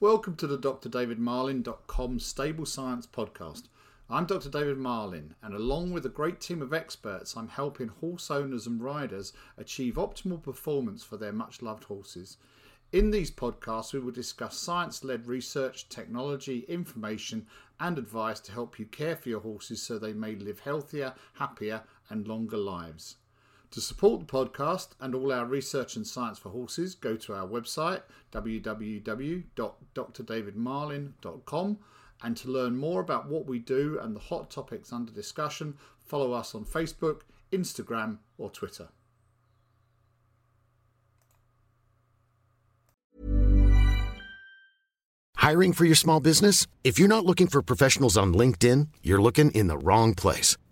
Welcome to the Dr. David drdavidmarlin.com Stable Science Podcast. I'm Dr. David Marlin, and along with a great team of experts, I'm helping horse owners and riders achieve optimal performance for their much loved horses. In these podcasts, we will discuss science led research, technology, information, and advice to help you care for your horses so they may live healthier, happier, and longer lives. To support the podcast and all our research and science for horses, go to our website www.drdavidmarlin.com and to learn more about what we do and the hot topics under discussion, follow us on Facebook, Instagram, or Twitter. Hiring for your small business? If you're not looking for professionals on LinkedIn, you're looking in the wrong place.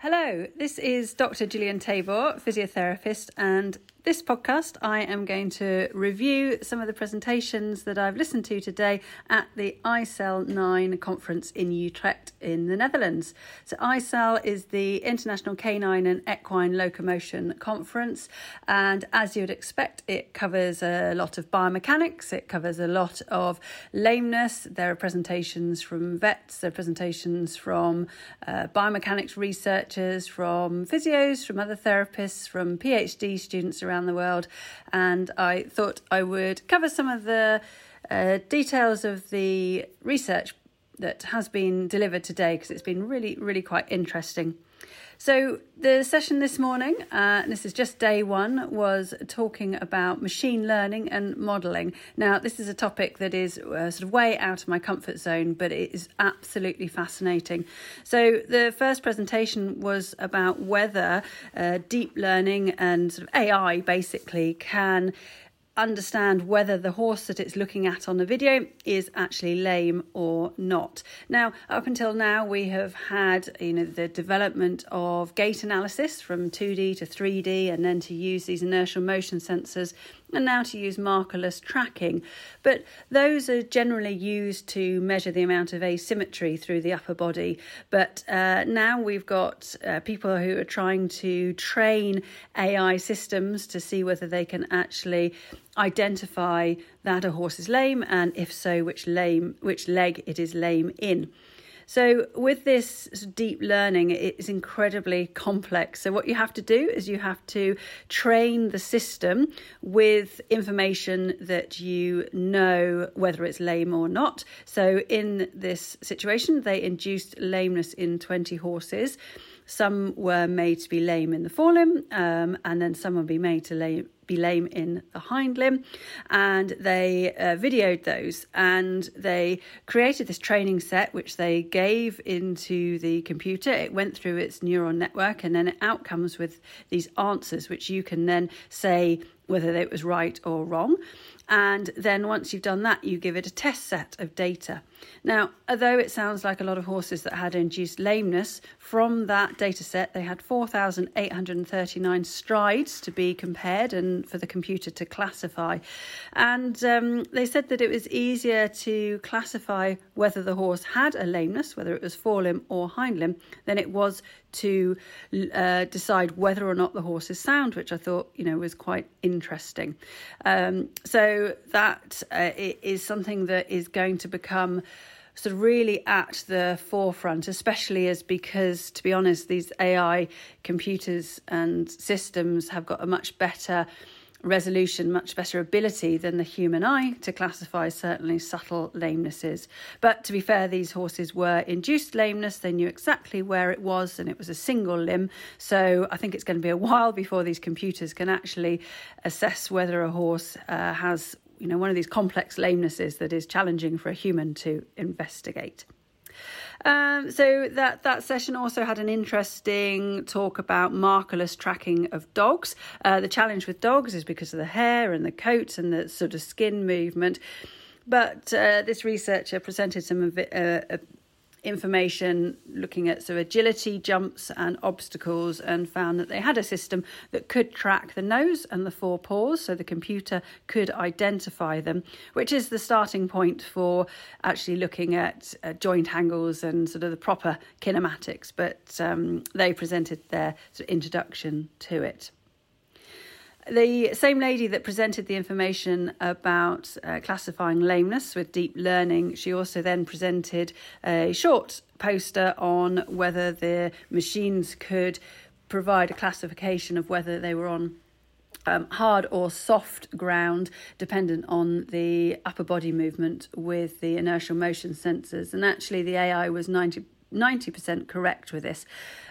Hello, this is Dr. Gillian Tabor, physiotherapist, and this podcast I am going to review some of the presentations that I've listened to today at the ICEL 9 conference in Utrecht in the Netherlands. So, ICEL is the International Canine and Equine Locomotion Conference, and as you would expect, it covers a lot of biomechanics, it covers a lot of lameness. There are presentations from vets, there are presentations from uh, biomechanics researchers, from physios, from other therapists, from PhD students around the world, and I thought I would cover some of the uh, details of the research that has been delivered today because it's been really, really quite interesting. So, the session this morning, uh, this is just day one, was talking about machine learning and modelling. Now, this is a topic that is uh, sort of way out of my comfort zone, but it is absolutely fascinating. So, the first presentation was about whether uh, deep learning and sort of AI basically can understand whether the horse that it's looking at on the video is actually lame or not. Now, up until now, we have had you know the development of gait analysis from 2D to 3D, and then to use these inertial motion sensors and now to use markerless tracking. But those are generally used to measure the amount of asymmetry through the upper body. But uh, now we've got uh, people who are trying to train AI systems to see whether they can actually identify that a horse is lame and if so which lame which leg it is lame in so, with this deep learning, it is incredibly complex. So, what you have to do is you have to train the system with information that you know whether it's lame or not. So, in this situation, they induced lameness in 20 horses. Some were made to be lame in the forelimb, um, and then some will be made to lame be lame in the hind limb. And they uh, videoed those and they created this training set, which they gave into the computer. It went through its neural network and then it out comes with these answers, which you can then say whether it was right or wrong. And then once you've done that, you give it a test set of data. Now, although it sounds like a lot of horses that had induced lameness, from that data set, they had 4,839 strides to be compared and for the computer to classify. And um, they said that it was easier to classify whether the horse had a lameness, whether it was forelimb or hind limb, than it was to uh, decide whether or not the horse is sound, which I thought you know was quite interesting. Um, so that uh, is something that is going to become sort of really at the forefront, especially as because, to be honest, these AI computers and systems have got a much better resolution, much better ability than the human eye to classify certainly subtle lamenesses. But to be fair, these horses were induced lameness. They knew exactly where it was, and it was a single limb. So I think it's going to be a while before these computers can actually assess whether a horse uh, has, you know, one of these complex lamenesses that is challenging for a human to investigate. Um, so that that session also had an interesting talk about markerless tracking of dogs. Uh, the challenge with dogs is because of the hair and the coat and the sort of skin movement. But uh, this researcher presented some uh, uh information looking at so agility, jumps, and obstacles, and found that they had a system that could track the nose and the four paws, so the computer could identify them, which is the starting point for actually looking at uh, joint angles and sort of the proper kinematics. But um, they presented their sort of introduction to it the same lady that presented the information about uh, classifying lameness with deep learning, she also then presented a short poster on whether the machines could provide a classification of whether they were on um, hard or soft ground, dependent on the upper body movement with the inertial motion sensors. And actually, the AI was 90 90% correct with this.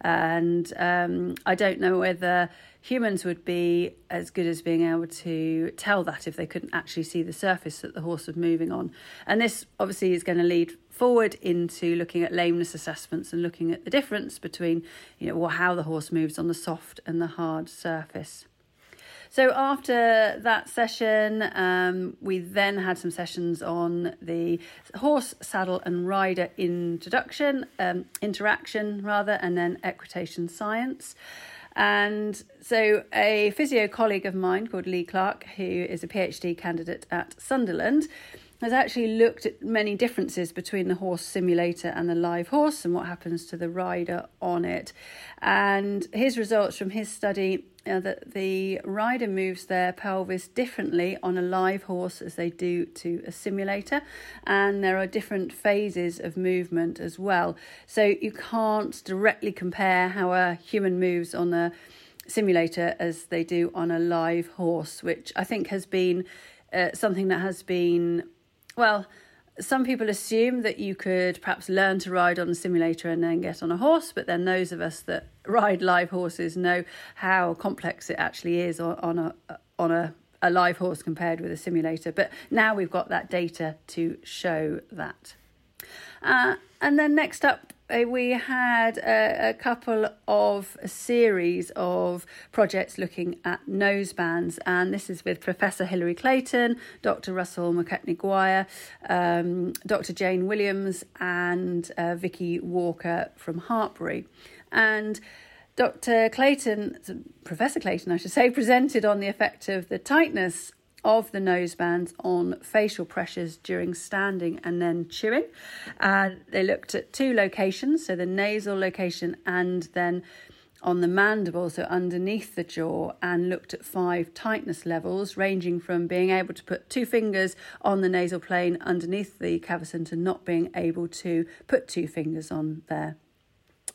And um, I don't know whether humans would be as good as being able to tell that if they couldn't actually see the surface that the horse was moving on. And this obviously is going to lead forward into looking at lameness assessments and looking at the difference between, you know, how the horse moves on the soft and the hard surface. So after that session, um, we then had some sessions on the horse, saddle, and rider introduction, um, interaction rather, and then equitation science. And so, a physio colleague of mine called Lee Clark, who is a PhD candidate at Sunderland, has actually looked at many differences between the horse simulator and the live horse and what happens to the rider on it. And his results from his study are that the rider moves their pelvis differently on a live horse as they do to a simulator, and there are different phases of movement as well. So you can't directly compare how a human moves on a simulator as they do on a live horse, which I think has been uh, something that has been well, some people assume that you could perhaps learn to ride on a simulator and then get on a horse, but then those of us that ride live horses know how complex it actually is on a on a, a live horse compared with a simulator. But now we've got that data to show that. Uh, and then next up, we had a, a, couple of a series of projects looking at nosebands, and this is with Professor Hilary Clayton, Dr. Russell Mackechnie-Guire, um, Dr. Jane Williams, and uh, Vicky Walker from Hartpury. And Dr. Clayton, Professor Clayton, I should say, presented on the effect of the tightness of the nosebands on facial pressures during standing and then chewing. Uh, they looked at two locations, so the nasal location and then on the mandible, so underneath the jaw, and looked at five tightness levels, ranging from being able to put two fingers on the nasal plane underneath the cavesson to not being able to put two fingers on there.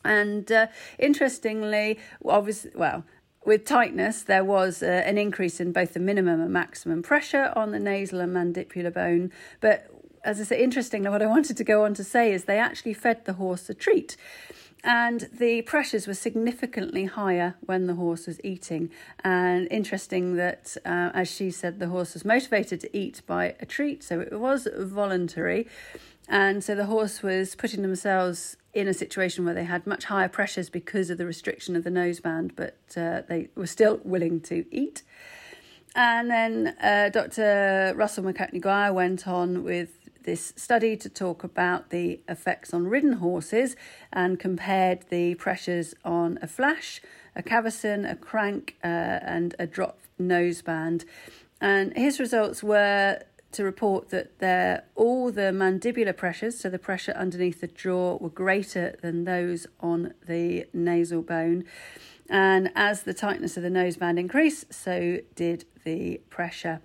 And uh, interestingly, obviously, well, with tightness, there was uh, an increase in both the minimum and maximum pressure on the nasal and mandibular bone. But as I say, interestingly, what I wanted to go on to say is they actually fed the horse a treat. And the pressures were significantly higher when the horse was eating. And interesting that, uh, as she said, the horse was motivated to eat by a treat, so it was voluntary. And so the horse was putting themselves in a situation where they had much higher pressures because of the restriction of the noseband, but uh, they were still willing to eat. And then uh, Dr. Russell Mackechnie-Guire went on with this study to talk about the effects on ridden horses and compared the pressures on a flash a cavesson, a crank, uh, and a drop noseband. And his results were to report that their, all the mandibular pressures, so the pressure underneath the jaw, were greater than those on the nasal bone. And as the tightness of the noseband increased, so did the pressure.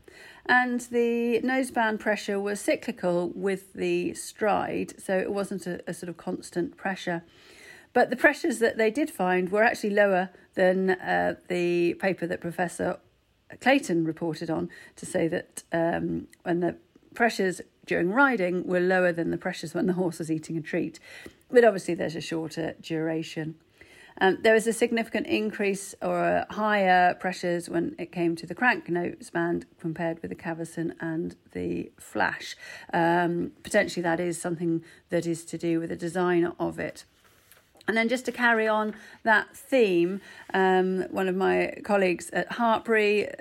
And the noseband pressure was cyclical with the stride, so it wasn't a, a sort of constant pressure. But the pressures that they did find were actually lower than uh, the paper that Professor Clayton reported on to say that um, when the pressures during riding were lower than the pressures when the horse was eating a treat. But obviously, there's a shorter duration. Um, there was a significant increase or higher pressures when it came to the crank noseband compared with the cavesson and the flash. Um, potentially, that is something that is to do with the design of it. And then just to carry on that theme, um, one of my colleagues at Hartpury,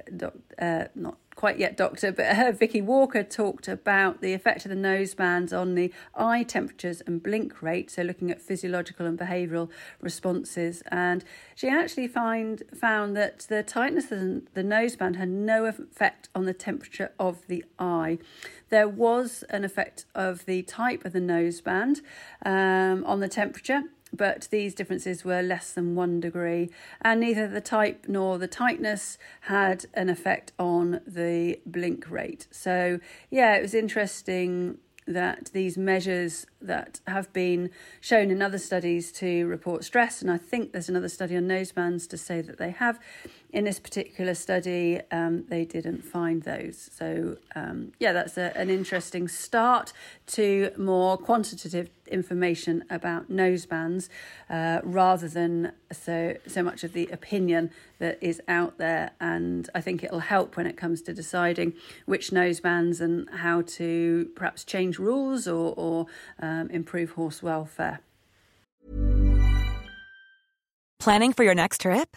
uh, not quite yet doctor, but uh, Vicky Walker talked about the effect of the nosebands on the eye temperatures and blink rate, so looking at physiological and behavioural responses. And she actually find, found that the tightness of the noseband had no effect on the temperature of the eye. There was an effect of the type of the noseband um, on the temperature but these differences were less than one degree, and neither the type nor the tightness had an effect on the blink rate. So, yeah, it was interesting that these measures that have been shown in other studies to report stress, and I think there's another study on nosebands to say that they have. In this particular study, um, they didn't find those. So, um, yeah, that's a, an interesting start to more quantitative information about nosebands uh, rather than so so much of the opinion that is out there. And I think it'll help when it comes to deciding which nosebands and how to perhaps change rules or, or um, improve horse welfare. Planning for your next trip?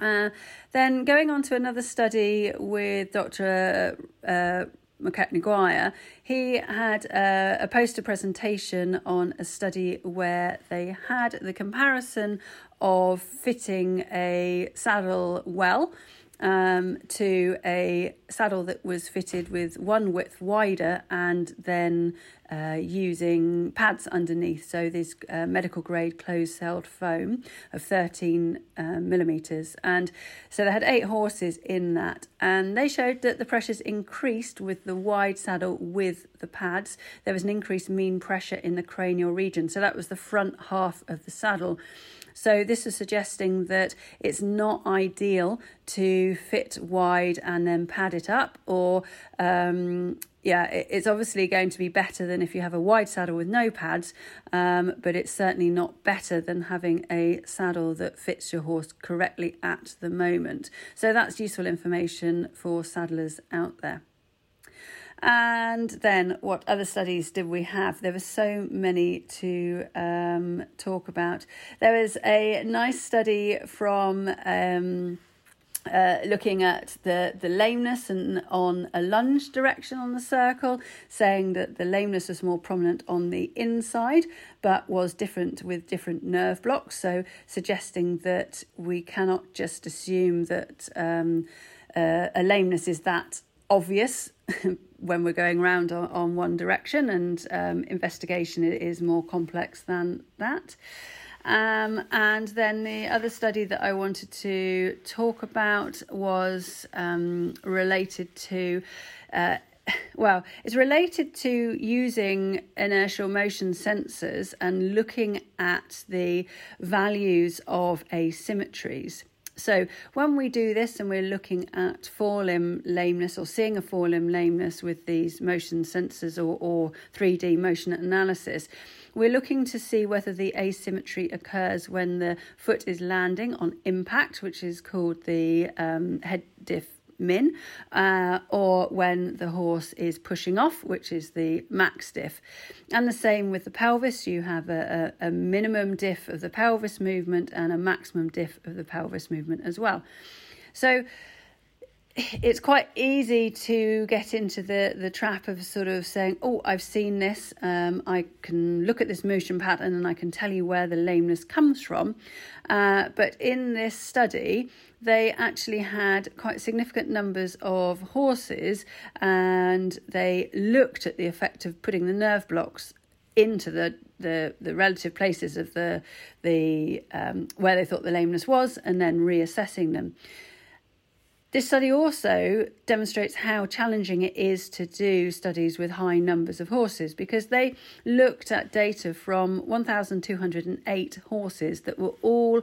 Uh, then going on to another study with Dr. Uh, Mackechnie he had uh, a poster presentation on a study where they had the comparison of fitting a saddle well um, to a saddle that was fitted with one width wider and then uh, using pads underneath. So, this uh, medical grade closed celled foam of 13 uh, millimeters. And so, they had eight horses in that, and they showed that the pressures increased with the wide saddle with the pads. There was an increased mean pressure in the cranial region. So, that was the front half of the saddle. So this is suggesting that it's not ideal to fit wide and then pad it up, or um, yeah, it's obviously going to be better than if you have a wide saddle with no pads, um, but it's certainly not better than having a saddle that fits your horse correctly at the moment. So that's useful information for saddlers out there. And then, what other studies did we have? There were so many to um, talk about. There was a nice study from. Um, uh, looking at the, the lameness and on a lunge direction on the circle, saying that the lameness was more prominent on the inside but was different with different nerve blocks. So, suggesting that we cannot just assume that um, uh, a lameness is that obvious when we're going around on, on one direction, and um, investigation is more complex than that. Um, and then the other study that I wanted to talk about was um, related to. Uh, well, it's related to using inertial motion sensors and looking at the values of asymmetries. So when we do this and we're looking at forelimb lameness or seeing a forelimb lameness with these motion sensors or, or 3D motion analysis, we're looking to see whether the asymmetry occurs when the foot is landing on impact, which is called the um, head diff min, uh, or when the horse is pushing off, which is the max diff. And the same with the pelvis, you have a, a, a minimum diff of the pelvis movement and a maximum diff of the pelvis movement as well. So it's quite easy to get into the, the trap of sort of saying, Oh, I've seen this. Um, I can look at this motion pattern and I can tell you where the lameness comes from. Uh, but in this study, they actually had quite significant numbers of horses and they looked at the effect of putting the nerve blocks into the the, the relative places of the the um, where they thought the lameness was and then reassessing them. This study also demonstrates how challenging it is to do studies with high numbers of horses because they looked at data from 1,208 horses that were all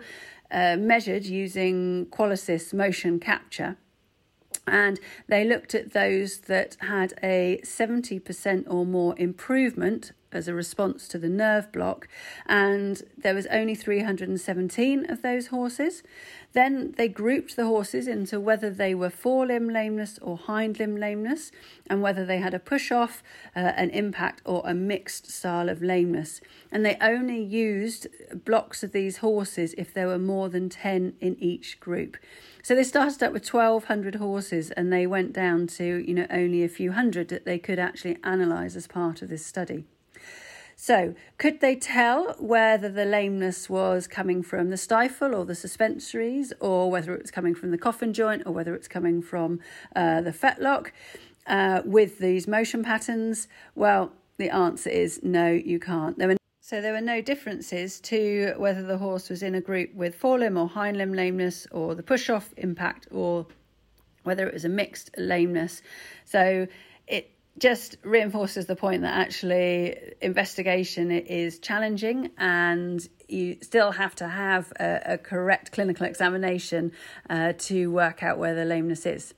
uh, measured using Qualisys motion capture. And they looked at those that had a 70% or more improvement as a response to the nerve block, and there was only 317 of those horses. Then they grouped the horses into whether they were forelimb lameness or hind limb lameness, and whether they had a push off, uh, an impact, or a mixed style of lameness. And they only used blocks of these horses if there were more than 10 in each group. So they started up with 1,200 horses and they went down to, you know, only a few hundred that they could actually analyse as part of this study. So, could they tell whether the lameness was coming from the stifle or the suspensories, or whether it was coming from the coffin joint, or whether it's coming from uh, the fetlock uh, with these motion patterns? Well, the answer is no, you can't. There were so there were no differences to whether the horse was in a group with forelimb or hind limb lameness, or the push off impact, or whether it was a mixed lameness. So it just reinforces the point that actually investigation is challenging and you still have to have a, a correct clinical examination uh, to work out where the lameness is.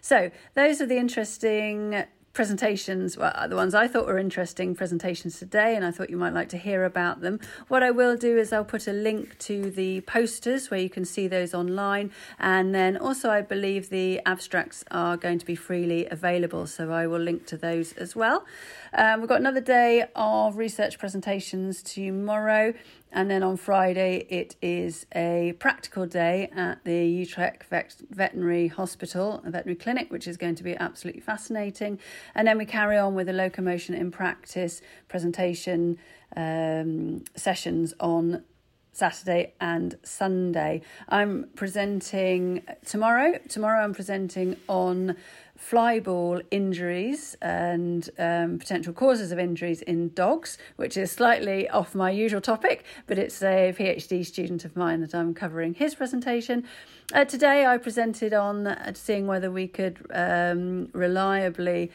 So, those are the interesting presentations, well, the ones I thought were interesting presentations today, and I thought you might like to hear about them. What I will do is I'll put a link to the posters where you can see those online, and then also I believe the abstracts are going to be freely available, so I will link to those as well. Um, we've got another day of research presentations tomorrow. And then on Friday, it is a practical day at the Utrecht Veterinary Hospital, a veterinary clinic, which is going to be absolutely fascinating. And then we carry on with the locomotion in practice presentation um, sessions on Saturday and Sunday. I'm presenting tomorrow. Tomorrow, I'm presenting on flyball injuries and um, potential causes of injuries in dogs, which is slightly off my usual topic, but it's a PhD student of mine that I'm covering his presentation. Uh, today, I presented on uh, seeing whether we could um, reliably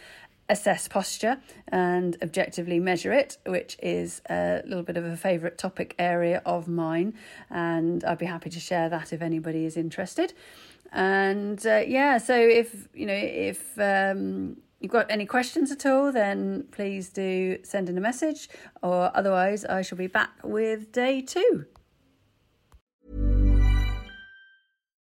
assess posture and objectively measure it, which is a little bit of a favourite topic area of mine, and I'd be happy to share that if anybody is interested. And uh, yeah, so if you know if um, you've got any questions at all, then please do send in a message, or otherwise, I shall be back with day two.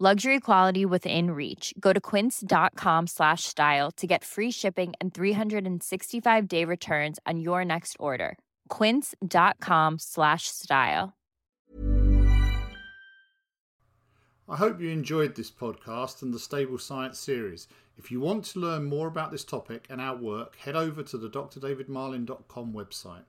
Luxury quality within reach. Go to quince.com slash style to get free shipping and 365 day returns on your next order. Quince.com slash style. I hope you enjoyed this podcast and the Stable Science series. If you want to learn more about this topic and our work, head over to the drdavidmarlin.com website.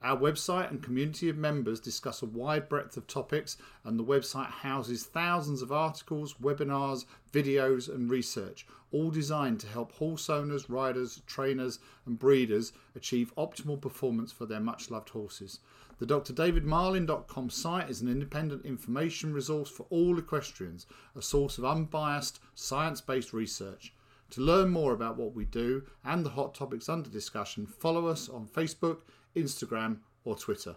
Our website and community of members discuss a wide breadth of topics, and the website houses thousands of articles, webinars, videos, and research, all designed to help horse owners, riders, trainers, and breeders achieve optimal performance for their much loved horses. The drdavidmarlin.com site is an independent information resource for all equestrians, a source of unbiased, science based research. To learn more about what we do and the hot topics under discussion, follow us on Facebook, Instagram, or Twitter.